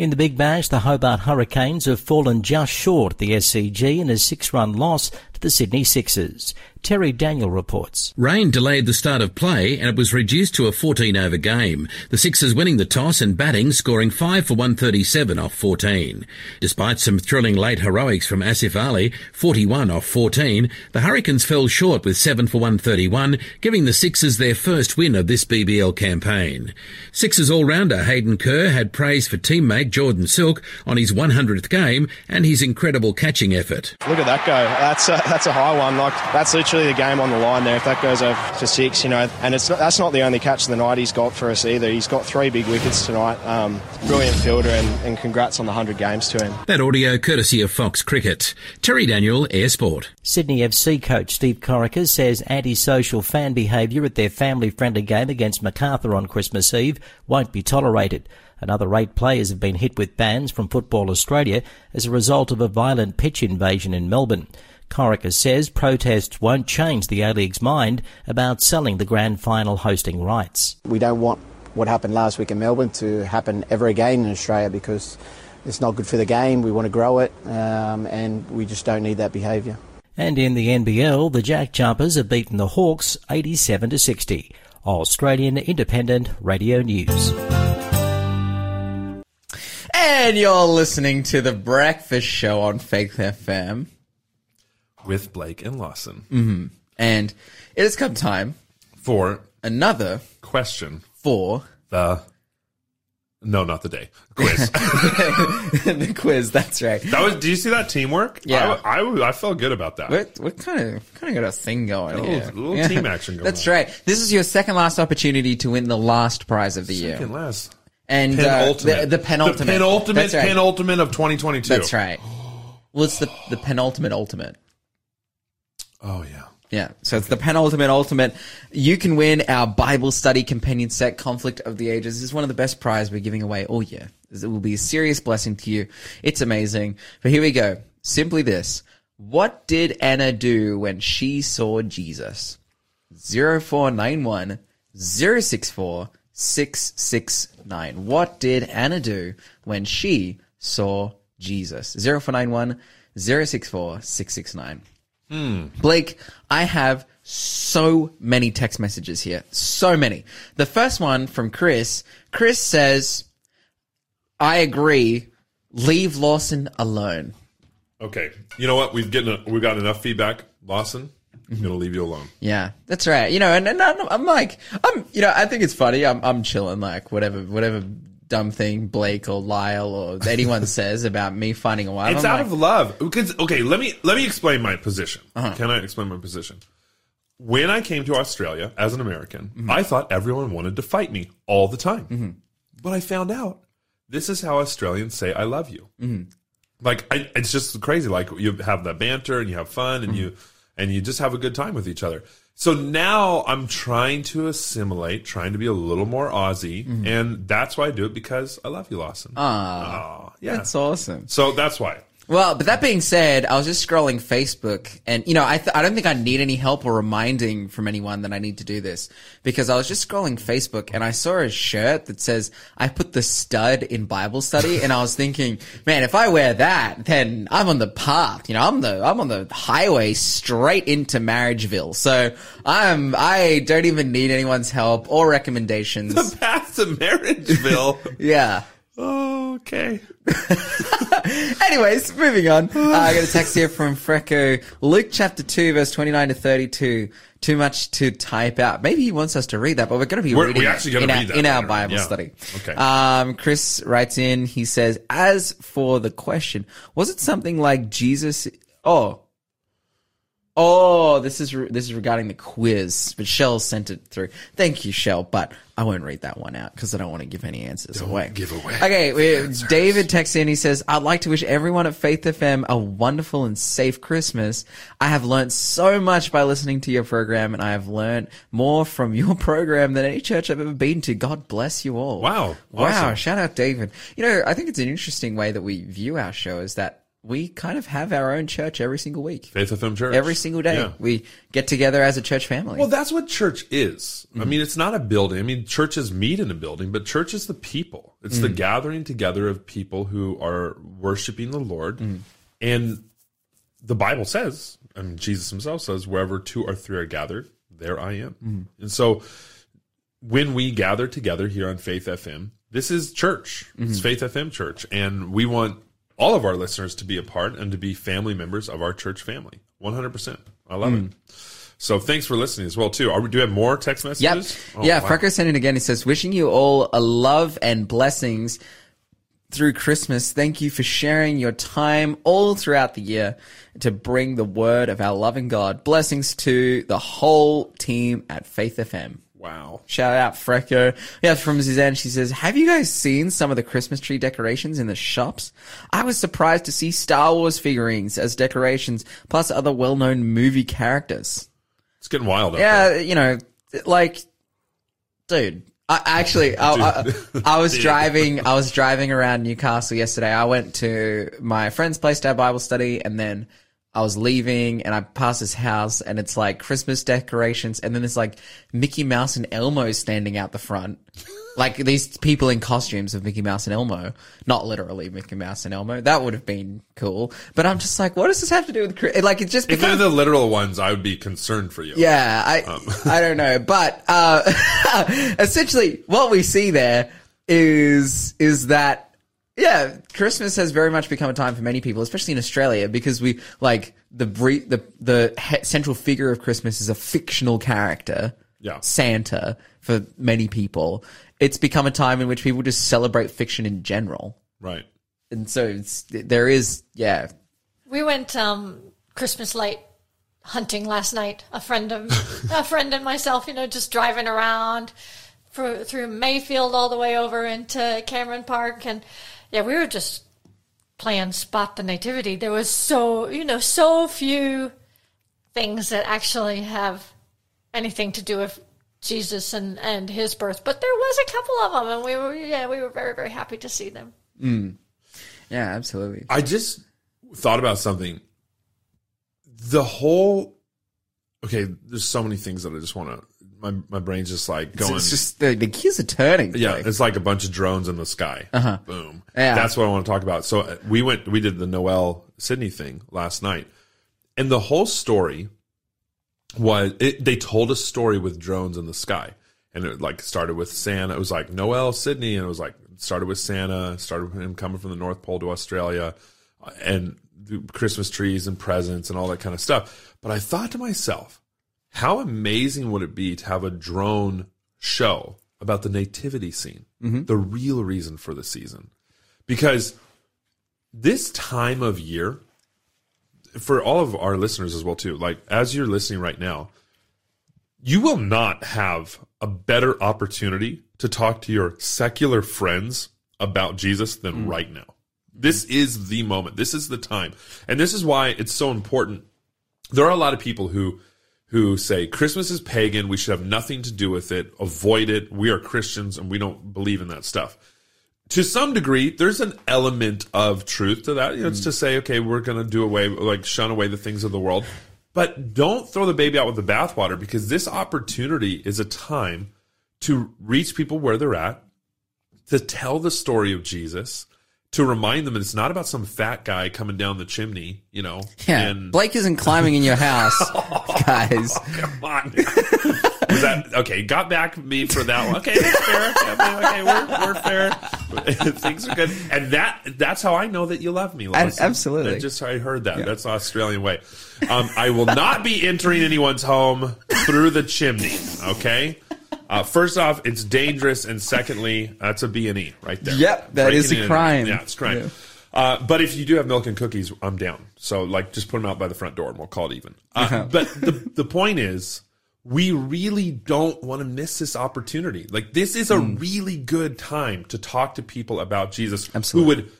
In the Big Bash, the Hobart Hurricanes have fallen just short the SCG in a six-run loss the Sydney Sixers. Terry Daniel reports. Rain delayed the start of play and it was reduced to a 14 over game. The Sixers winning the toss and batting, scoring 5 for 137 off 14. Despite some thrilling late heroics from Asif Ali, 41 off 14, the Hurricanes fell short with 7 for 131, giving the Sixers their first win of this BBL campaign. Sixers all-rounder Hayden Kerr had praise for teammate Jordan Silk on his 100th game and his incredible catching effort. Look at that go. That's a, that's a high one. Like that's literally literally the game on the line there. If that goes over for six, you know, and it's not, that's not the only catch of the night he's got for us either. He's got three big wickets tonight. Um, brilliant fielder, and, and congrats on the 100 games to him. That audio courtesy of Fox Cricket. Terry Daniel, Air Sport. Sydney FC coach Steve Corica says antisocial fan behaviour at their family-friendly game against Macarthur on Christmas Eve won't be tolerated. Another eight players have been hit with bans from Football Australia as a result of a violent pitch invasion in Melbourne. Corica says protests won't change the A-League's mind about selling the grand final hosting rights. We don't want what happened last week in Melbourne to happen ever again in Australia because it's not good for the game. We want to grow it um, and we just don't need that behaviour. And in the NBL, the Jack Jumpers have beaten the Hawks 87 to 60. Australian Independent Radio News. And you're listening to the Breakfast Show on Faith FM with Blake and Lawson. Mm-hmm. And it has come time for another question for the. No, not the day quiz. the quiz. That's right. That was. Do you see that teamwork? Yeah, I, I, I felt good about that. What, what kind of kind of got a thing going a? Little, little yeah. team action going. That's on. right. This is your second last opportunity to win the last prize of the second year. Second last. And penultimate. Uh, the, the penultimate. The penultimate. right. Penultimate of 2022. That's right. Well, it's the the penultimate ultimate. Oh yeah. Yeah. So it's the penultimate ultimate. You can win our Bible study companion set, Conflict of the Ages. This is one of the best prizes we're giving away all year. It will be a serious blessing to you. It's amazing. But here we go. Simply this. What did Anna do when she saw Jesus? 0491 064 669. What did Anna do when she saw Jesus? 0491 064 669. Mm. Blake, I have so many text messages here. So many. The first one from Chris. Chris says, I agree. Leave Lawson alone. Okay. You know what? We've getting we've got enough feedback. Lawson, I'm Mm-hmm. gonna leave you alone. Yeah, that's right. You know, and, and I'm, I'm like, I'm, you know, I think it's funny. I'm, I'm chilling, like whatever, whatever dumb thing Blake or Lyle or anyone says about me finding a wife. It's I'm out like, of love. Because okay, let me let me explain my position. Uh-huh. Can I explain my position? When I came to Australia as an American, Mm-hmm. I thought everyone wanted to fight me all the time. But I found out this is how Australians say "I love you." Mm-hmm. Like I, it's just crazy. Like you have the banter and you have fun and you and you just have a good time with each other. So now I'm trying to assimilate, trying to be a little more Aussie, and that's why I do it because I love you, Lawson. Ah, Oh, yeah. that's awesome. So that's why. Well, but that being said, I was just scrolling Facebook and, you know, I, th- I don't think I need any help or reminding from anyone that I need to do this because I was just scrolling Facebook and I saw a shirt that says, I put the stud in Bible study and I was thinking, man, if I wear that, then I'm on the path, you know, I'm the, I'm on the highway straight into Marriageville. So I'm, I don't even need anyone's help or recommendations. The path to Marriageville. yeah. Okay. Anyways, moving on. Uh, I got a text here from Freco. Luke chapter 2, verse 29 to 32. Too much to type out. Maybe he wants us to read that, but we're going to be We're- reading we it actually gonna in, our, read that in our. Bible Yeah. study. Okay. Um, Chris writes in, he says, as for the question, was it something like Jesus? Oh, Oh, this is re- this is regarding the quiz, but Shell sent it through. Thank you, Shell, but I won't read that one out because I don't want to give any answers away. give away Okay, we, David texts in. He says, "I'd like to wish everyone at Faith FM a wonderful and safe Christmas. I have learned so much by listening to your program, and I have learned more from your program than any church I've ever been to. God bless you all." Wow. Wow! Awesome. Shout out, David. You know, I think it's an interesting way that we view our show is that we kind of have our own church every single week. Faith FM Church. Every single day. Yeah. We get together as a church family. Well, that's what church is. I mm-hmm. mean, it's not a building. I mean, churches meet in a building, but church is the people. It's the mm. gathering together of people who are worshiping the Lord. Mm. And the Bible says, and Jesus himself says, wherever two or three are gathered, there I am. Mm. And so when we gather together here on Faith FM, this is church. It's mm-hmm. Faith FM Church. And we want all of our listeners to be a part and to be family members of our church family. 100%. I love it. So thanks for listening as well, too. Are we, do we have more text Yep. messages? Oh, yeah, wow. Frecker sent it again. He says, wishing you all a love and blessings through Christmas. Thank you for sharing your time all throughout the year to bring the word of our loving God. Blessings to the whole team at Faith FM. Wow. Shout out Frecker. Yeah, from Suzanne, she says, Have you guys seen some of the Christmas tree decorations in the shops? I was surprised to see Star Wars figurines as decorations, plus other well known movie characters. It's getting wild. Out there. Yeah, you know, like, dude. I actually, I, I, I was driving. I was driving around Newcastle yesterday. I went to my friend's place to have Bible study, and then I was leaving, and I passed his house, and it's like Christmas decorations, and then there's like Mickey Mouse and Elmo standing out the front, like these people in costumes of Mickey Mouse and Elmo, not literally Mickey Mouse and Elmo. That would have been cool, but I'm just like, what does this have to do with Chri- like? It just If they're the literal ones, I would be concerned for you. yeah, I Um. I don't know, but uh, essentially, what we see there is is that yeah, Christmas has very much become a time for many people, especially in Australia, because we like the bre- the the he- central figure of Christmas is a fictional character, Yeah. Santa for many people. It's become a time in which people just celebrate fiction in general, Right. and so it's, there is yeah We went um, Christmas light hunting last night. A friend of a friend and myself, you know, just driving around through, through Mayfield all the way over into Cameron Park, and yeah, we were just playing spot the nativity. There was so you know so few things that actually have anything to do with Jesus and and his birth, but there was a couple of them, and we were yeah we were very very happy to see them. Mm. yeah absolutely I just thought about something. The whole okay, there's so many things that I just want to. My my brain's just like going. it's just the, the gears are turning yeah, it's like a bunch of drones in the sky. Uh-huh. Boom. Yeah. That's what I want to talk about. So uh, we went, we did the Noel Sydney thing last night, and the whole story was it, they told a story with drones in the sky, and it like started with Santa. It was like Noel Sydney, and it was like started with Santa, started with him coming from the North Pole to Australia, uh, and Christmas trees and presents and all that kind of stuff. But I thought to myself, how amazing would it be to have a drone show about the nativity scene, mm-hmm. the real reason for the season? Because this time of year, for all of our listeners as well too, like as you're listening right now, you will not have a better opportunity to talk to your secular friends about Jesus than mm. right now. This mm-hmm. is the moment. This is the time. And this is why it's so important. There are a lot of people who who say Christmas is pagan, we should have nothing to do with it, avoid it. We are Christians and we don't believe in that stuff. To some degree, there's an element of truth to that. You know, it's hmm. to say, okay, we're going to do away, like shun away the things of the world, but don't throw the baby out with the bathwater because this opportunity is a time to reach people where they're at, to tell the story of Jesus, to remind them it's not about some fat guy coming down the chimney, you know. Yeah, and Blake isn't climbing in your house, guys. come on. Was that okay? Got back me for that one. Okay, that's fair. Okay, okay, we're, we're fair. Things are good, and that that's how I know that you love me. Lawson. absolutely. I just I heard that. That's the Australian way. Um, I will not be entering anyone's home through the chimney. Okay. Uh, first off, it's dangerous, and secondly, that's a B and E right there. Yep, that is a crime. Yeah, it's crime. Yeah. Uh, but if you do have milk and cookies, I'm down. So like, just put them out by the front door, and we'll call it even. Uh, but the the point is, we really don't want to miss this opportunity. Like, this is a really good time to talk to people about Jesus, Absolutely. who would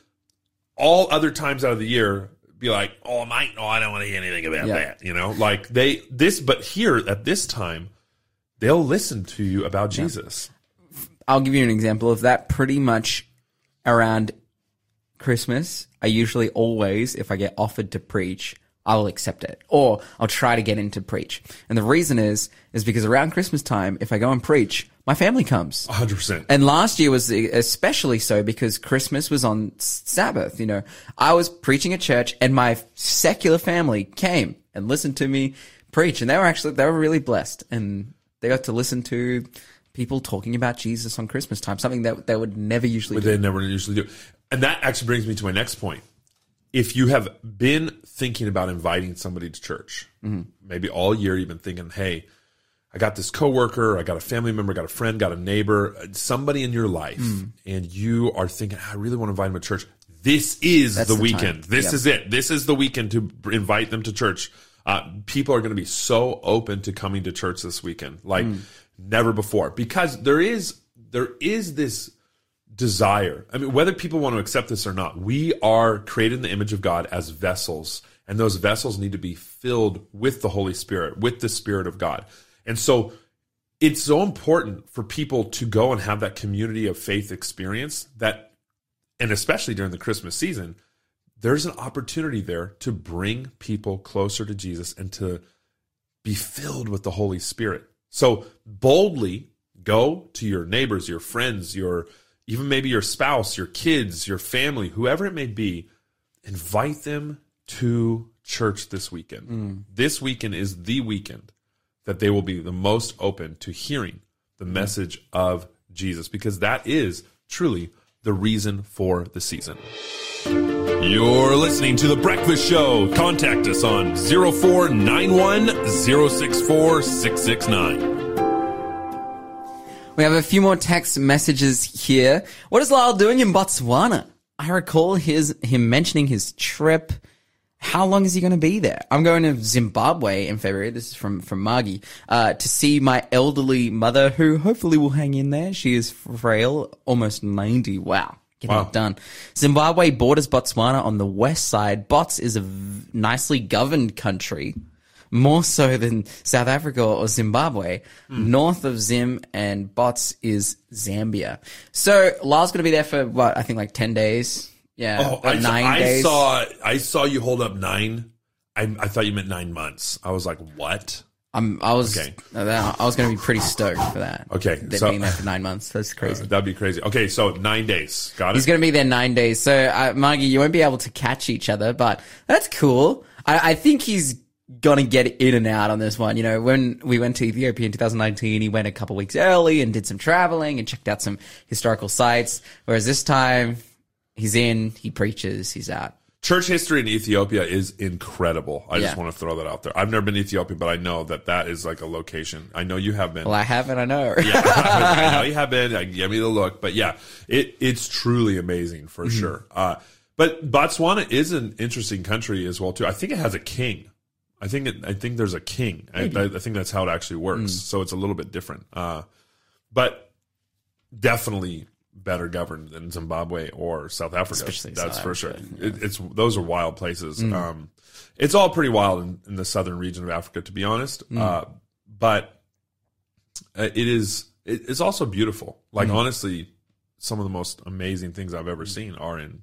all other times out of the year be like, "Oh, my, no, I don't want to hear anything about Yeah. that." You know, like they this, but here at this time, they'll listen to you about Jesus. I'll give you an example of that. Pretty much around Christmas, I usually always, if I get offered to preach, I will accept it or I'll try to get into preach. And the reason is, is because around Christmas time, if I go and preach, my family comes. 100%. And last year was especially so because Christmas was on Sabbath. You know, I was preaching at church and my secular family came and listened to me preach. And they were actually, they were really blessed and they got to listen to people talking about Jesus on Christmas time, something that they would never usually do. they never usually do. And that actually brings me to my next point. If you have been thinking about inviting somebody to church, Mm-hmm. maybe all year you've been thinking, hey, I got this coworker, I got a family member, got a friend, got a neighbor, uh, somebody in your life, Mm. and you are thinking, I really want to invite them to church. This is the, the weekend. time. This Yep. is it. This is the weekend to invite them to church. Uh, people are going to be so open to coming to church this weekend, like Mm. never before, because there is there is this desire. I mean, whether people want to accept this or not, we are created in the image of God as vessels, and those vessels need to be filled with the Holy Spirit, with the Spirit of God. And so it's so important for people to go and have that community of faith experience that, and especially during the Christmas season, there's an opportunity there to bring people closer to Jesus and to be filled with the Holy Spirit. So boldly go to your neighbors, your friends, your even maybe your spouse, your kids, your family, whoever it may be, invite them to church this weekend. Mm. This weekend is the weekend that they will be the most open to hearing the mm. message of Jesus because that is truly the reason for the season. You're listening to The Breakfast Show. Contact us on 0491 064 669. We have a few more text messages here. What is Lyle doing in Botswana? I recall his him mentioning his trip. How long is he going to be there? I'm going to Zimbabwe in February. This is from from Margie uh, to see my elderly mother, who hopefully will hang in there. She is frail, almost ninety. Wow, getting Wow. it done. Zimbabwe borders Botswana on the west side. Bots is a v- nicely governed country more so than South Africa or Zimbabwe. Hmm. North of Zim and Bots is Zambia. So Lyle's going to be there for what I think like ten days. Yeah, Oh, I, nine I days. saw I saw you hold up nine. I, I thought you meant nine months. I was like, what? I'm, I was Okay. I was going to be pretty stoked for that. Okay, They're so- being there for nine months. That's crazy. That'd be crazy. Okay, so nine days. Got it. He's going to be there nine days. So, uh, Margie, you won't be able to catch each other, but that's cool. I, I think he's going to get in and out on this one. You know, when we went to Ethiopia in 2019, he went a couple weeks early and did some traveling and checked out some historical sites. Whereas this time, he's in, he preaches, he's out. Church history in Ethiopia is incredible. I just want to throw that out there. I've never been to Ethiopia, but I know that that is like a location. I know you have been. Well, I haven't, I know. yeah, I know you have been. Uh, Give me the look, but yeah, it it's truly amazing for Mm-hmm. sure. Uh, but Botswana is an interesting country as well too. I think it has a king. I think it, I think there's a king. I, I, I think that's how it actually works. Mm. So it's a little bit different. Uh, but definitely better governed than Zimbabwe or South Africa. Especially that's South for sure. Africa, It, it's those are wild places. Mm. Um, it's all pretty wild in, in the southern region of Africa, to be honest. Mm. Uh, but uh, it is it, it's also beautiful. Like Mm. honestly, some of the most amazing things I've ever seen are in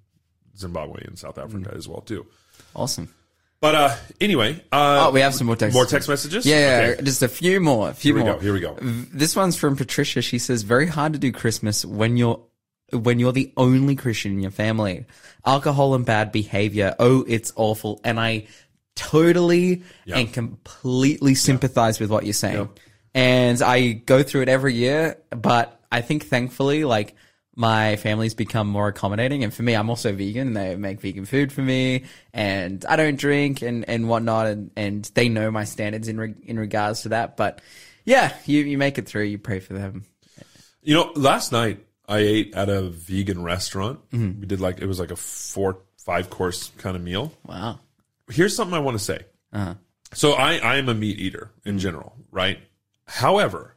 Zimbabwe and South Africa Mm. as well too. Awesome. But uh, anyway, uh, Oh, we have some more text. more text messages. Yeah, Okay. just a few more. A few Here we more. go. Here we go. This one's from Patricia. She says, "Very hard to do Christmas when you're when you're the only Christian in your family. Alcohol and bad behavior. Oh, it's awful." And I totally Yeah. and completely sympathize with what you're saying. And I go through it every year, but I think thankfully, like my family's become more accommodating. And for me, I'm also vegan. They make vegan food for me, and I don't drink and and whatnot. And and they know my standards in re- in regards to that. But yeah, you you make it through. You pray for them. You know, last night I ate at a vegan restaurant. Mm-hmm. We did like it was like a four five course kind of meal. Wow. Here's something I want to say. Uh-huh. So I I am a meat eater in general, right? However,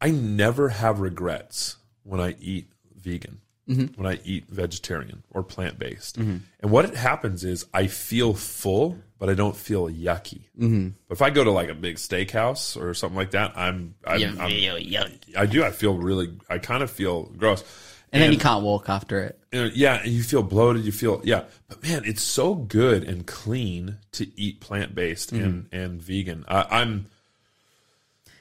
I never have regrets when I eat vegan, mm-hmm. when I eat vegetarian or plant based. Mm-hmm. And what happens is I feel full, but I don't feel yucky. Mm-hmm. But if I go to like a big steakhouse or something like that, I'm, I'm, I'm I do. I feel really. I kind of feel gross, and then you can't walk after it. you know, yeah, and you feel bloated. You feel yeah, but man, it's so good and clean to eat plant based Mm-hmm. and and vegan. I, I'm,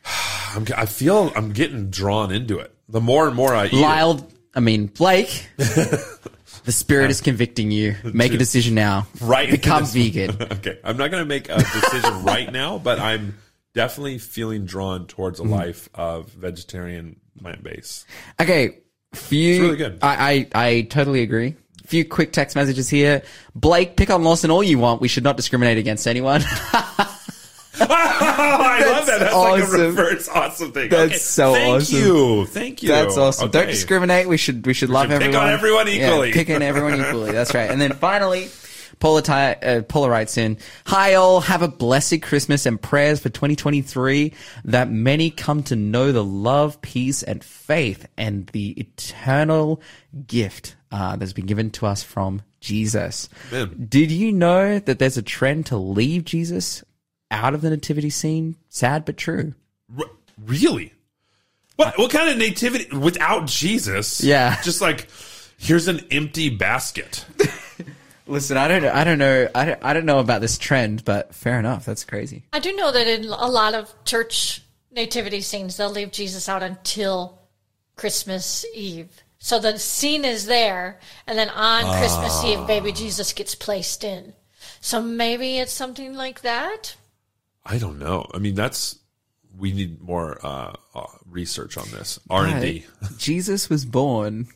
I'm, I feel I'm getting drawn into it. The more and more I eat, it. Lyle, I mean Blake, the spirit is convicting you. Make a decision now. right, become vegan. okay, I'm not going to make a decision right now, but I'm definitely feeling drawn towards a Mm-hmm. life of vegetarian plant based. Okay, few. It's really good. I, I I totally agree. Few quick text messages here. Blake, pick on Lawson all you want. We should not discriminate against anyone. I love that. That's like a awesome. reverse awesome thing. That's Okay, so thank awesome. you, thank you. That's awesome. Don't discriminate. We should we should love should pick everyone. on everyone Yeah, equally. pick on everyone equally. That's right. And then finally, Paula, uh, Paula writes in, Hi all, have a blessed Christmas and prayers for 2023 that many come to know the love, peace, and faith and the eternal gift uh, that's been given to us from Jesus. Did you know that there's a trend to leave Jesus out of the nativity scene? Sad but true. R- really? What what kind of nativity without Jesus? Yeah. just like here's an empty basket. Listen, I don't know. I don't know. I don't, I don't know about this trend, but fair enough. That's crazy. I do know that in a lot of church nativity scenes, they'll leave Jesus out until Christmas Eve. So the scene is there, and then on Christmas Eve, ah. baby Jesus gets placed in. So maybe it's something like that. I don't know. I mean, that's we need more uh, uh, research on this. R and D. Jesus was born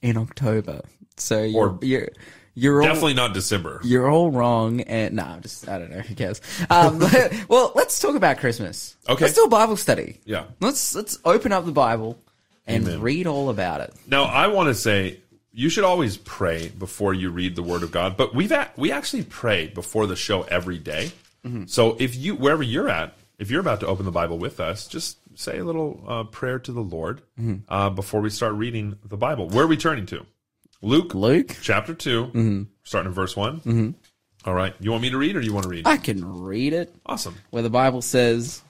in October, so you're Or- you're you're all, Definitely not December. you're all wrong. And no, I'm just I don't know. Who cares? Um, well, let's talk about Christmas. Okay. let's do a Bible study. Yeah. let's let's open up the Bible and Amen. read all about it. Now, I want to say you should always pray before you read the Word of God, but we've at, we actually pray before the show every day. So if you wherever you're at, if you're about to open the Bible with us, just say a little uh, prayer to the Lord uh, before we start reading the Bible. Where are we turning to? Luke, Luke, chapter 2 starting in verse one. Mm-hmm. All right, you want me to read, or do you want to read? It? I can read it. awesome. where the Bible says,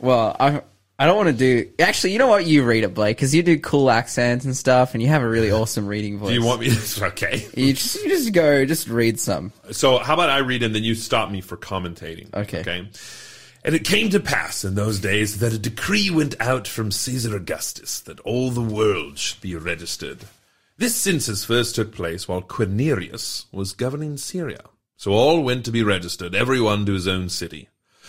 well, I I don't want to do. Actually, you know what? You read it, Blake, because you do cool accents and stuff, and you have a really awesome reading voice. Do you want me? to Okay. You just, you just go, just read some. So how about I read and then you stop me for commentating? Okay. Okay. And it came to pass in those days that a decree went out from Caesar Augustus that all the world should be registered. This census first took place while Quirinius was governing Syria. So all went to be registered, every one to his own city.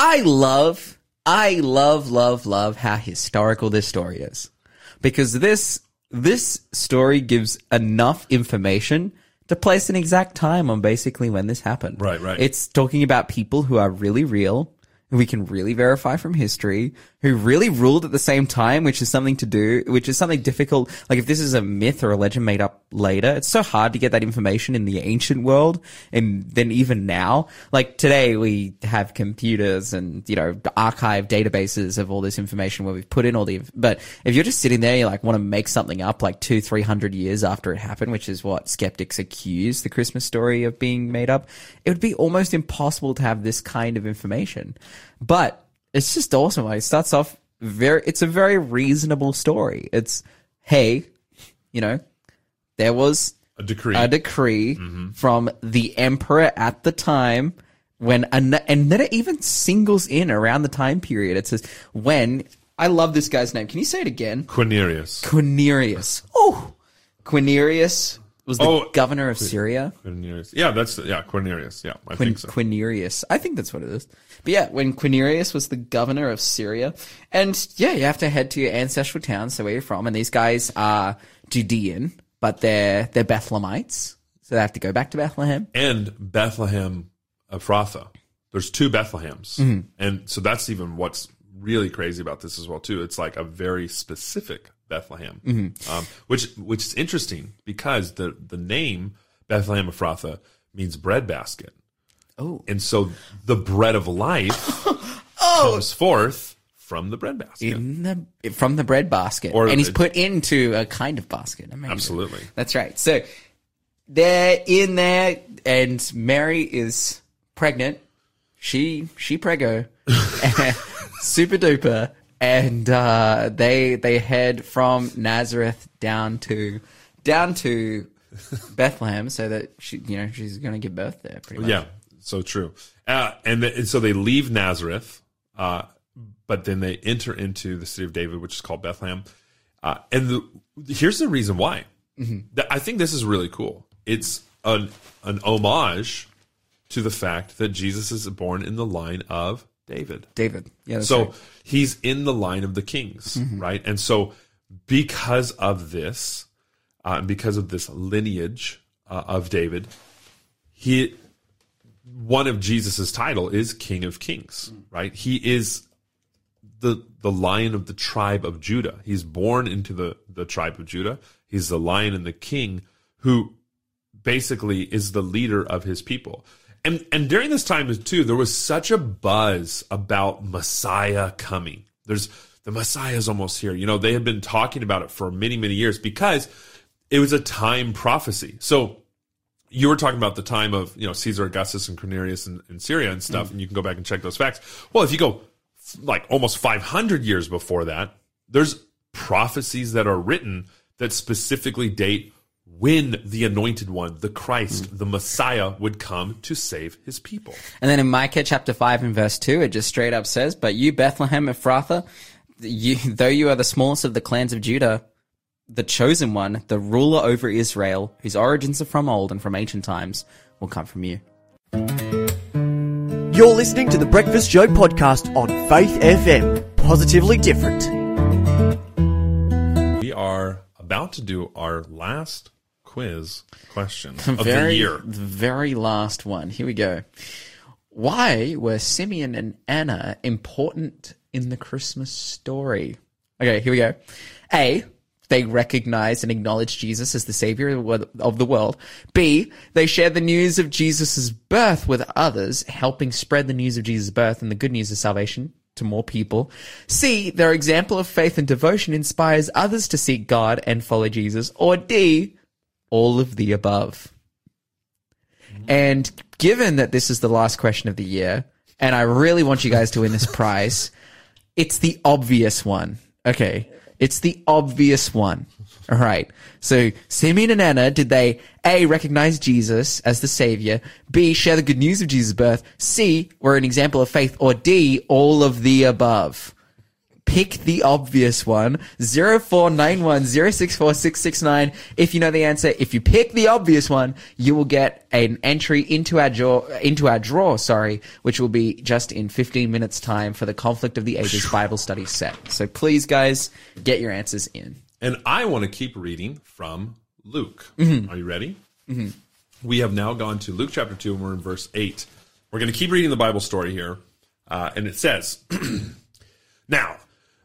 I love, I love, love, love how historical this story is, because this this story gives enough information to place an exact time on basically when this happened. Right, right. It's talking about people who are really real, we can really verify from history, who really ruled at the same time, which is something to do, which is something difficult. Like if this is a myth or a legend made up later, it's so hard to get that information in the ancient world and then even now. Like today we have computers and, you know, archive databases of all this information where we've put in all the, but if you're just sitting there, you like want to make something up like two, three hundred years after it happened, which is what skeptics accuse the Christmas story of being made up, it would be almost impossible to have this kind of information. But it's just awesome. It starts off very, it's a very reasonable story. It's, hey, you know, there was A decree. a decree mm-hmm. from the emperor at the time when and, then it even singles in around the time period it says when i love this guy's name can you say it again Quirinius. quirinius oh quirinius was the Oh, governor of syria Quirinius. Yeah, that's yeah, Quirinius. Yeah, I Quin- think so. Quirinius. I think that's what it is. But yeah, when Quirinius was the governor of Syria, and yeah, you have to head to your ancestral town, so where you're from, and these guys are Judean, but they're they're Bethlehemites, so they have to go back to Bethlehem. and Bethlehem Ephrathah. There's two Bethlehems, Mm-hmm. and so that's even what's really crazy about this as well too. It's like a very specific Bethlehem, Mm-hmm. um, which which is interesting because the the name Bethlehem Ephrathah means bread basket. Oh. and so the bread of life Oh. comes forth from the bread basket. in the from the bread basket, Or- and he's put into a kind of basket. Amazing. Absolutely. that's right. So they're in there, and Mary is pregnant. She she prego, super duper, and uh, they they head from Nazareth down to down to Bethlehem, so that she you know she's going to give birth there. Pretty much. Yeah, so true. Uh, and, th- and so they leave Nazareth, uh, but then they enter into the city of David, which is called Bethlehem. Uh, and the, here's the reason why. Th- I think this is really cool. It's an an homage to the fact that Jesus is born in the line of David. David. Yeah. So right. he's in the line of the kings, right? And so because of this, uh, and because of this lineage uh, of David, he one of Jesus's title is King of Kings, right? He is the the lion of the tribe of Judah. He's born into the the tribe of Judah. He's the lion and the king who basically is the leader of his people. And and during this time too, there was such a buzz about Messiah coming. There's the Messiah is almost here. You know, they had been talking about it for many, many years because it was a time prophecy. So you were talking about the time of you know Caesar Augustus and Cornelius and, in Syria and stuff, mm. and you can go back and check those facts. Well, if you go like almost 500 years before that, there's prophecies that are written that specifically date when the anointed one, the Christ, mm. the Messiah, would come to save his people. And then in Micah chapter 5 and verse 2, it just straight up says, But you, Bethlehem Ephrathah, you, though you are the smallest of the clans of Judah, the chosen one, the ruler over Israel, whose origins are from old and from ancient times, will come from you. You're listening to the Breakfast Show podcast on Faith FM. Positively different. We are about to do our last quiz question of very, the year. the very last one. Here we go. Why were Simeon and Anna important in the Christmas story? Okay, here we go. A. They recognized and acknowledged Jesus as the savior of the world. B. They shared the news of Jesus' birth with others, helping spread the news of Jesus' birth and the good news of salvation to more people. C. Their example of faith and devotion inspires others to seek God and follow Jesus. Or D. All of the above. And given that this is the last question of the year, and I really want you guys to win this prize, it's the obvious one. Okay. It's the obvious one. All right. So Simeon and Anna, did they A, recognize Jesus as the savior, B, share the good news of Jesus' birth, C, were an example of faith, or D, all of the above? Pick the obvious one. 0491064669. If you know the answer, if you pick the obvious one, you will get an entry into our draw, into our draw, sorry, which will be just in 15 minutes time for the Conflict of the Ages Bible study set. So please guys, get your answers in. And I want to keep reading from Luke. Mm-hmm. Are you ready? We have now gone to Luke chapter 2, and we're in verse 8. We're going to keep reading the Bible story here. Uh, and it says, Now,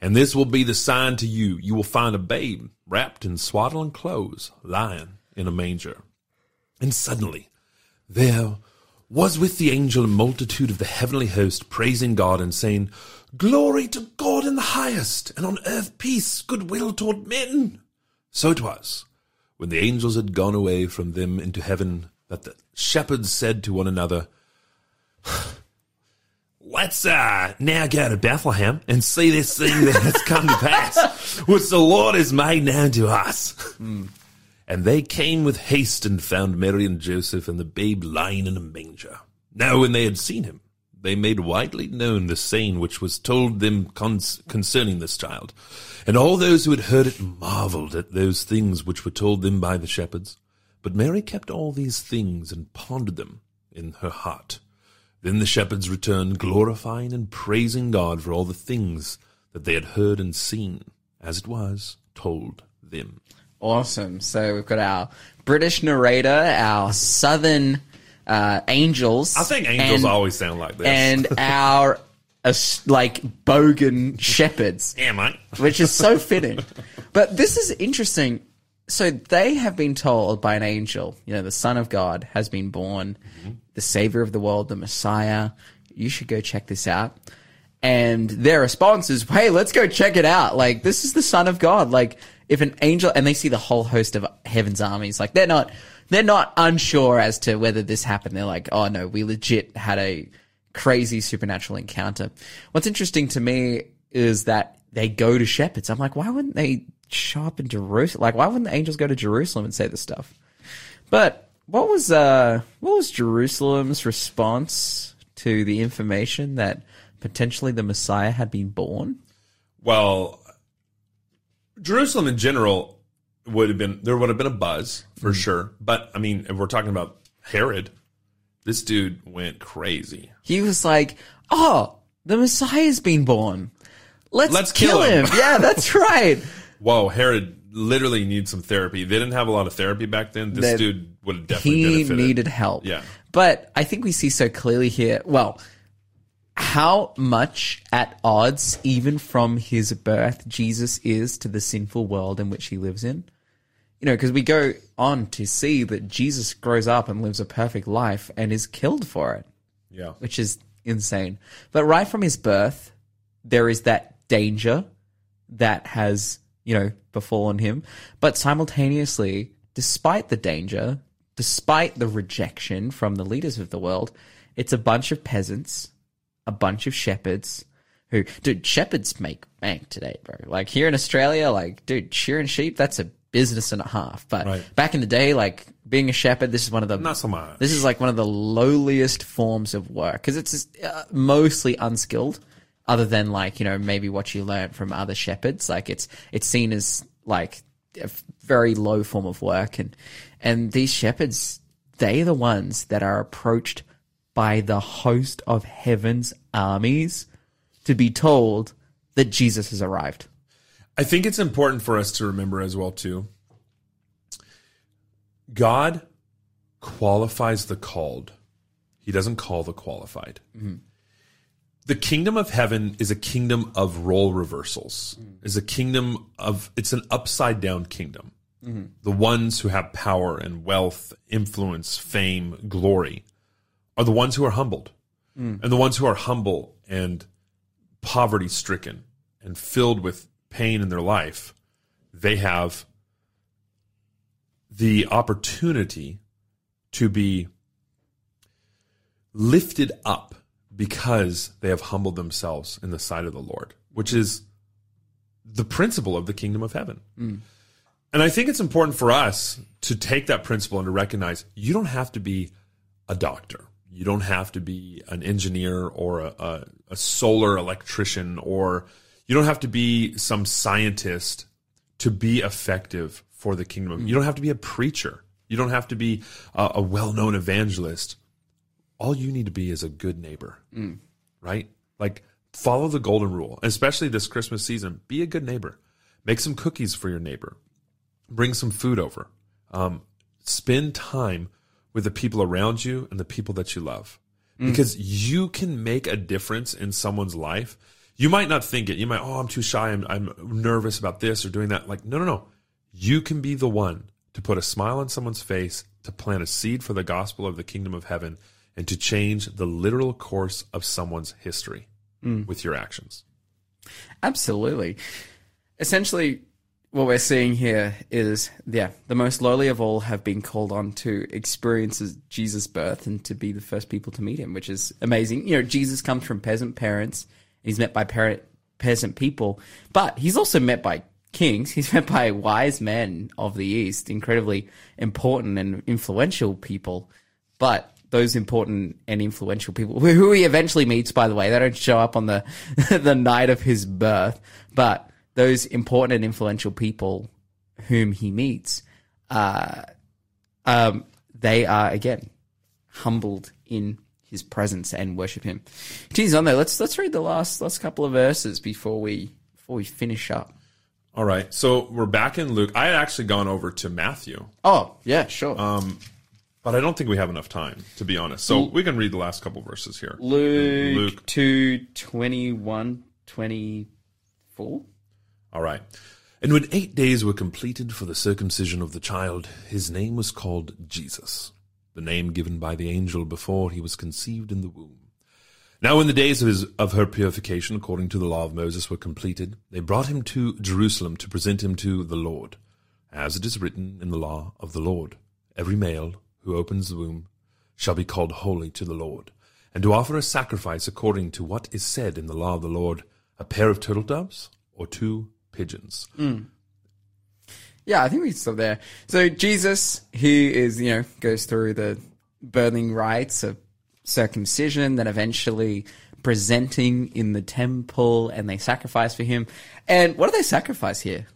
And this will be the sign to you. You will find a babe wrapped in swaddling clothes, lying in a manger. And suddenly there was with the angel a multitude of the heavenly host praising God and saying, Glory to God in the highest, and on earth peace, goodwill toward men. So it was, when the angels had gone away from them into heaven, that the shepherds said to one another, Let's uh, now go to Bethlehem and see this thing that has come to pass, which the Lord has made known to us. And they came with haste and found Mary and Joseph and the babe lying in a manger. Now, when they had seen him, they made widely known the saying which was told them cons- concerning this child. And all those who had heard it marveled at those things which were told them by the shepherds. But Mary kept all these things and pondered them in her heart. Then the shepherds returned, glorifying and praising God for all the things that they had heard and seen, as it was told them. Awesome. So we've got our British narrator, our Southern uh, angels. I think angels and- always sound like this. and our uh, like bogan shepherds. yeah, mate. which is so fitting. But this is interesting. So they have been told by an angel, you know, the Son of God has been born, mm-hmm. the Savior of the world, the Messiah. You should go check this out. And their response is, hey, let's go check it out. Like, this is the Son of God. Like, if an angel, and they see the whole host of heaven's armies, like, they're not, they're not unsure as to whether this happened. They're like, oh no, we legit had a crazy supernatural encounter. What's interesting to me is that they go to shepherds. I'm like, why wouldn't they show up in Jerusalem? Like, why wouldn't the angels go to Jerusalem and say this stuff? But what was uh what was Jerusalem's response to the information that potentially the Messiah had been born? Well, Jerusalem in general would have been there would have been a buzz for sure. But I mean, if we're talking about Herod, this dude went crazy. He was like, "Oh, the Messiah's been born. Let's, Let's kill, kill him." him." yeah, that's right. Whoa, Herod literally needs some therapy. They didn't have a lot of therapy back then. This That- dude would have definitely he benefited. needed help. Yeah. But I think we see so clearly here, well, how much at odds, even from his birth, Jesus is to the sinful world in which he lives in. You know, because we go on to see that Jesus grows up and lives a perfect life and is killed for it, Yeah. which is insane. But right from his birth, there is that danger that has, you know, befallen him. But simultaneously, despite the danger, despite the rejection from the leaders of the world, it's a bunch of peasants, a bunch of shepherds who, dude, shepherds make bank today, bro. Like here in Australia, like, dude, shearing sheep, that's a business and a half. But Right. back in the day, like being a shepherd, this is one of the Not so much. this is like one of the lowliest forms of work because it's uh, mostly unskilled, other than like you know maybe what you learn from other shepherds. Like it's it's seen as like a very low form of work, and and these shepherds they are the ones that are approached by the host of heaven's armies to be told that Jesus has arrived. I think it's important for us to remember as well too. God qualifies the called. He doesn't call the qualified. Mm-hmm. The kingdom of heaven is a kingdom of role reversals. Mm. Is a kingdom of it's an upside down kingdom. Mm-hmm. The ones who have power and wealth, influence, fame, glory are the ones who are humbled. Mm. And the ones who are humble and poverty stricken and filled with pain in their life, they have the opportunity to be lifted up because they have humbled themselves in the sight of the Lord, which is the principle of the kingdom of heaven. Mm. And I think it's important for us to take that principle and to recognize you don't have to be a doctor. You don't have to be an engineer or a, a, a solar electrician, or you don't have to be some scientist to be effective for the kingdom. Mm. You don't have to be a preacher. You don't have to be a, a well known evangelist. All you need to be is a good neighbor, right? Like follow the golden rule, especially this Christmas season. Be a good neighbor. Make some cookies for your neighbor. Bring some food over. Um, spend time with the people around you and the people that you love because you can make a difference in someone's life. You might not think it. You might, oh, I'm too shy. I'm, I'm nervous about this or doing that. Like, no, no, no. You can be the one to put a smile on someone's face, to plant a seed for the gospel of the kingdom of heaven, and to change the literal course of someone's history hmm. with your actions. Absolutely. Essentially, what we're seeing here is, yeah, the most lowly of all have been called on to experience Jesus' birth and to be the first people to meet him, which is amazing. You know, Jesus comes from peasant parents. and He's met by parent, peasant people, but he's also met by kings. He's met by wise men of the East, incredibly important and influential people. But those important and influential people who, he eventually meets. By the way, they don't show up on the the night of his birth, but those important and influential people whom he meets, uh, um, they are again humbled in his presence and worship him. Geez, on there. Let's let's read the last last couple of verses before we before we finish up. All right. So we're back in Luke. I had actually gone over to Matthew, Oh yeah, sure. But I don't think we have enough time, to be honest. So we can read the last couple verses here. Luke, Luke. 2, 21, 24. All right. And when eight days were completed for the circumcision of the child, his name was called Jesus, the name given by the angel before he was conceived in the womb. Now, when the days of, his, of her purification, according to the law of Moses, were completed, they brought him to Jerusalem to present him to the Lord, as it is written in the law of the Lord. Every male who opens the womb shall be called holy to the Lord, and to offer a sacrifice according to what is said in the law of the Lord, a pair of turtle doves or two pigeons. Mm. Yeah, I think we stop there. So Jesus, he is, you know, goes through the birthing rites of circumcision, then eventually presenting in the temple, and they sacrifice for him. And what do they sacrifice here?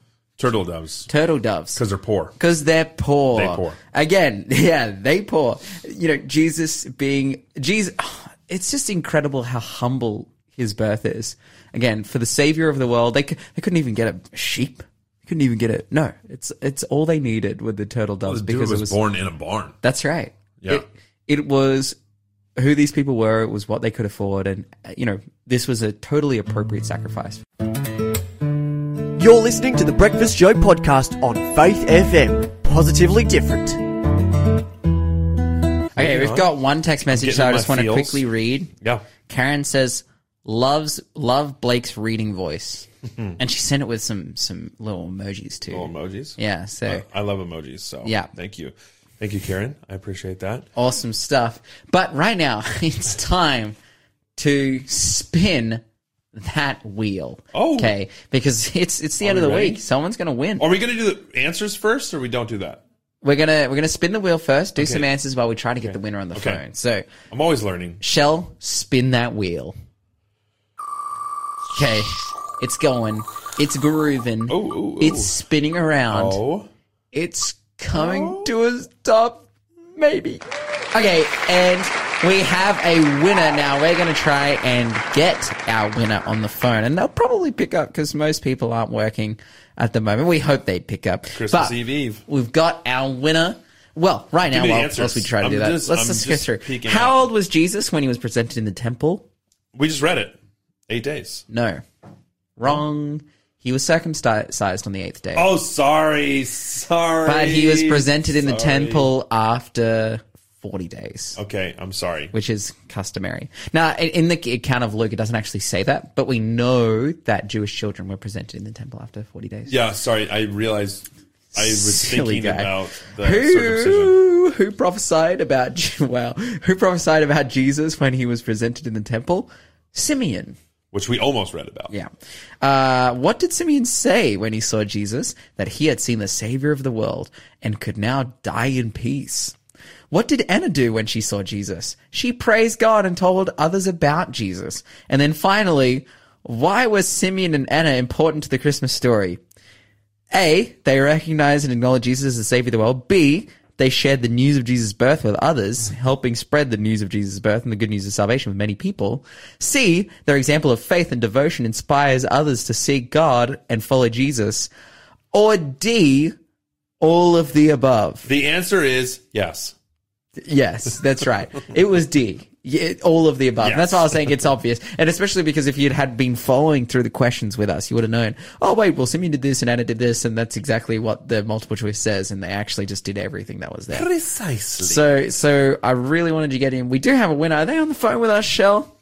Turtle doves, Turtle doves. because they're poor. Because they're poor. They poor. Again, yeah, they poor. You know, Jesus being Jesus. It's just incredible how humble his birth is. Again, for the savior of the world, they they couldn't even get a sheep. They couldn't even get it. No, it's it's all they needed with the turtle doves dude because was, it was born in a barn. that's right. Yeah. It, it was who these people were. It was what they could afford, and uh, you know, this was a totally appropriate sacrifice. You're listening to the Breakfast Show podcast on Faith FM. Positively different. Okay, we've got one text message getting that I just my want to quickly read. Yeah. Karen says loves love Blake's reading voice, and she sent it with some some little emojis too. Little emojis. Yeah, so Uh, I love emojis. So Yeah. thank you, thank you, Karen. I appreciate that. awesome stuff. But right now, it's time to spin that wheel. Oh. okay, because it's it's the Are end of the ready? week. Someone's gonna win. Are we gonna do the answers first, or we don't do that? We're gonna we're gonna spin the wheel first, do Okay. some answers while we try to get the winner on the Okay. phone. So, I'm always learning. Shell, spin that wheel. Okay, it's going. It's grooving. Oh, ooh, ooh. It's spinning around. Oh, It's coming oh. to a stop, maybe. Okay, and we have a winner now. We're going to try and get our winner on the phone, and they'll probably pick up because most people aren't working at the moment. We hope they pick up. Christmas Eve Eve. We've got our winner. Well, right now, me the while, answers. whilst we try to do I'm that, just- let's I'm just just go through. peeking How out. old was Jesus when he was presented in the temple? we just read it. Eight days. No, wrong. He was circumcised on the eighth day. Oh, sorry, sorry. But he was presented in the Sorry. temple after 40 days, Okay, I'm sorry. which is customary. Now, in- the account of Luke, it doesn't actually say that, but we know that Jewish children were presented in the temple after 40 days. Yeah, sorry. I realized I was Silly thinking guy. about the circumcision. Who, who prophesied about, wow, who prophesied about Jesus when he was presented in the temple? Simeon. which we almost read about. Yeah. Uh, what did Simeon say when he saw Jesus? That he had seen the Savior of the world and could now die in peace. What did Anna do when she saw Jesus? She praised God and told others about Jesus. And then finally, why was Simeon and Anna important to the Christmas story? A, they recognized and acknowledged Jesus as the Savior of the world. B, they shared the news of Jesus' birth with others, helping spread the news of Jesus' birth and the good news of salvation with many people. C, their example of faith and devotion inspires others to seek God and follow Jesus. Or D, all of the above. The answer is yes. Yes, that's right. It was D. Yeah, all of the above. Yes. That's why I was saying it's obvious. And especially because if you'd had been following through the questions with us, you would have known, oh wait, well Simeon did this and Anna did this and that's exactly what the multiple choice says and they actually just did everything that was there. Precisely. So, so I really wanted to get in. We do have a winner. Are they on the phone with us, Shell?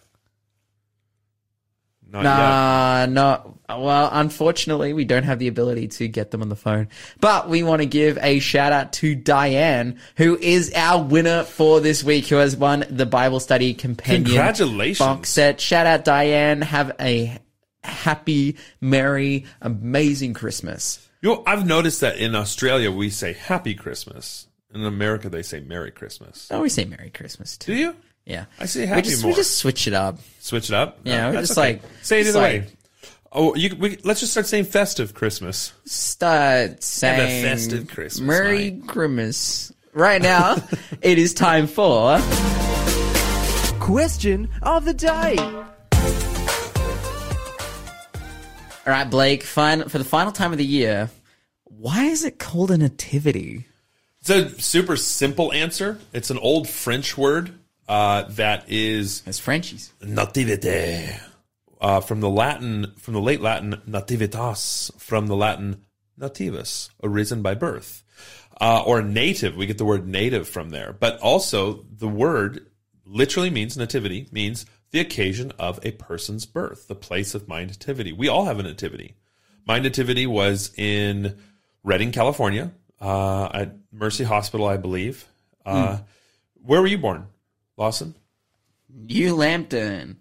Not yet. Nah, no. Well, unfortunately, we don't have the ability to get them on the phone. But we want to give a shout out to Diane, who is our winner for this week, who has won the Bible Study Companion Congratulations. box set. Shout out, Diane. Have a happy, merry, amazing Christmas. You know, I've noticed that in Australia we say Happy Christmas, In America, they say Merry Christmas. Oh, we say Merry Christmas too. Do you? Yeah. I say we Happy just, more. We just switch it up. Switch it up. Yeah, Uh, we're just okay. like- say it just either like- way. Oh, you, we, let's just start saying festive Christmas. Start saying festive Christmas Merry Christmas. Right now, it is time for Question of the day. All right, Blake. Fine for the final time of the year. Why is it called a nativity? It's a super simple answer. It's an old French word uh, that is It's Frenchies. nativite, uh, from the Latin, from the late Latin nativitas, from the Latin nativus, arisen by birth, uh, or native. We get the word native from there, but also the word literally means nativity, means the occasion of a person's birth, the place of my nativity. We all have a nativity. My nativity was in Redding, California, uh, at Mercy Hospital, I believe. Uh, Where were you born, Lawson? New Lambton.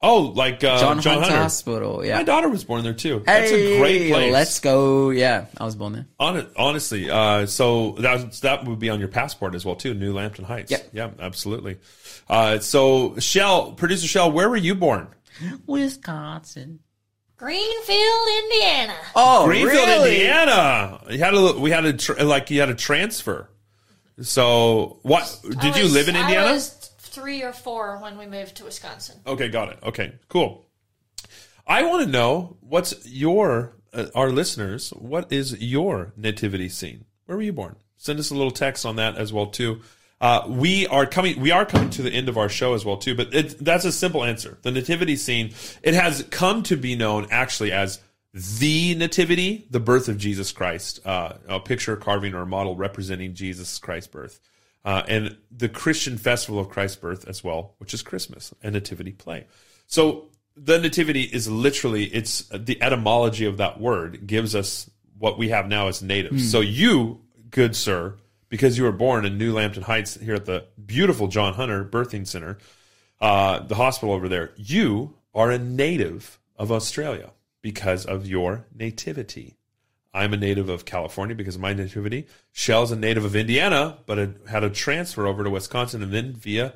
Oh, like uh, John, John, Hunter Hunter. Hospital. Yeah. My daughter was born there too. That's a great place. Let's go. Yeah, I was born there. Hon- honestly, uh, so that that would be on your passport as well too. New Lambton Heights. Yep. Yeah, absolutely. Uh, so Shell, producer Shell, where were you born? Wisconsin. Greenfield, Indiana. Oh, Greenfield, really? Indiana. You had a we had a tr- like you had a transfer. So what did I you live in Indiana? Three or four when we moved to Wisconsin. Okay, got it. Okay, cool. I want to know what's your uh, our listeners. What is your nativity scene? Where were you born? Send us a little text on that as well too. Uh, we are coming. We are coming to the end of our show as well too. But it, that's a simple answer. The nativity scene. It has come to be known actually as the nativity, the birth of Jesus Christ, uh, a picture carving or a model representing Jesus Christ's birth uh, and the Christian festival of Christ's birth as well, which is Christmas, a nativity play. So the nativity is literally it's the etymology of that word gives us what we have now as natives. So you, good sir, because you were born in New Lambton Heights here at the beautiful John Hunter Birthing Center, uh, the hospital over there, you are a native of Australia because of your nativity. I'm a native of California because of my nativity. Shell's a native of Indiana, but it had a transfer over to Wisconsin and then via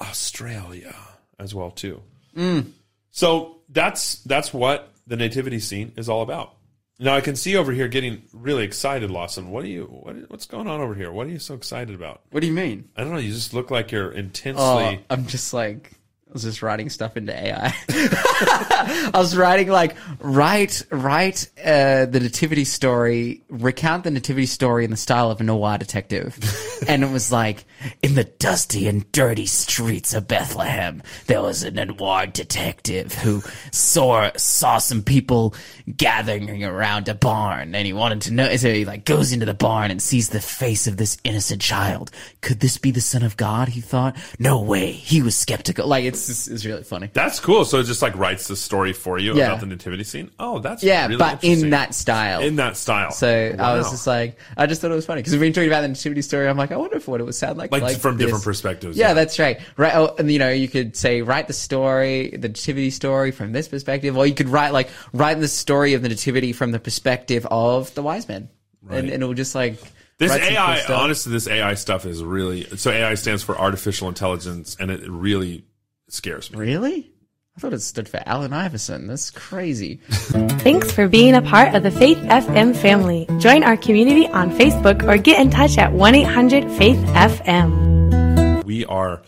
Australia as well too. Mm. So that's that's what the nativity scene is all about. Now I can see over here getting really excited, Lawson. What are you? What, what's going on over here? What are you so excited about? What do you mean? I don't know. You just look like you're intensely. Oh, I'm just like I was just writing stuff into AI. I was writing like write write uh, the nativity story, recount the nativity story in the style of a noir detective, and it was like in the dusty and dirty streets of Bethlehem, there was a noir detective who saw saw some people gathering around a barn, and he wanted to know. So he like goes into the barn and sees the face of this innocent child. Could this be the son of God? He thought. No way. He was skeptical. Like it's just, it's really funny. That's cool. So it just like writes the story for you Yeah. about the nativity scene. Oh, that's Yeah, really but in that style. in that style. so I was just like, I just thought it was funny because we've been talking about the nativity story. I'm like, I wonder if what it would sound like. Like, from this. different perspectives, Yeah, yeah. that's right. Right. Oh, and you know, you could say write the story, the nativity story from this perspective, or you could write like write the story of the nativity from the perspective of the wise men, and, and it will just like This AI, honestly, this AI stuff is really so. AI stands for artificial intelligence, and it really scares me. Really? I thought it stood for Allen Iverson. That's crazy. Thanks for being a part of the Faith FM family. Join our community on Facebook or get in touch at 1 800 Faith FM. We are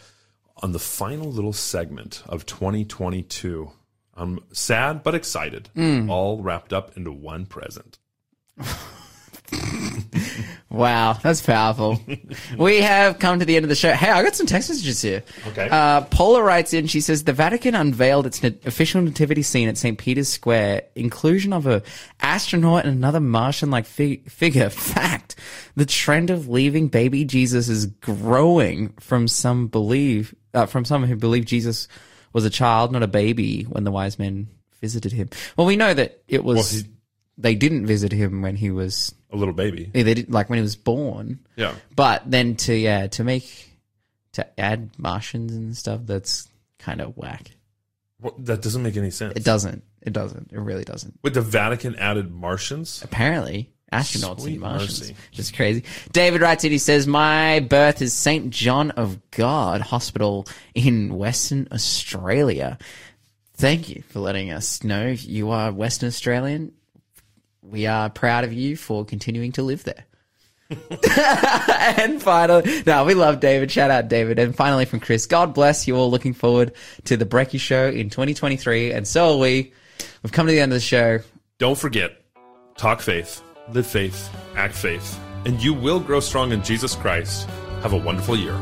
on the final little segment of 2022. I'm sad but excited, Mm. all wrapped up into one present. Wow, that's powerful. we have come to the end of the show. Hey, I got some text messages here. Okay. Uh, Paula writes in, she says, the Vatican unveiled its na- official nativity scene at St. Peter's Square. Inclusion of a astronaut and another Martian-like fig- figure. Fact, the trend of leaving baby Jesus is growing from some believe, uh, from some who believe Jesus was a child, not a baby, when the wise men visited him. Well, we know that it was, Well, they didn't visit him when he was A little baby. they did like when he was born. Yeah. But then to yeah to make to add Martians and stuff, that's kind of whack. Well, that doesn't make any sense. It doesn't. It doesn't. It really doesn't. With the Vatican added Martians? Apparently, astronauts Sweet and Martians. mercy. Just crazy. David writes in, he says, My birth is St. John of God Hospital in Western Australia. Thank you for letting us know you are Western Australian. We are proud of you for continuing to live there. and finally, no, we love David. Shout out David. And finally from Chris, God bless you all. Looking forward to the Brecky Show in 2023. And so are we. We've come to the end of the show. Don't forget, talk faith, live faith, act faith, and you will grow strong in Jesus Christ. Have a wonderful year.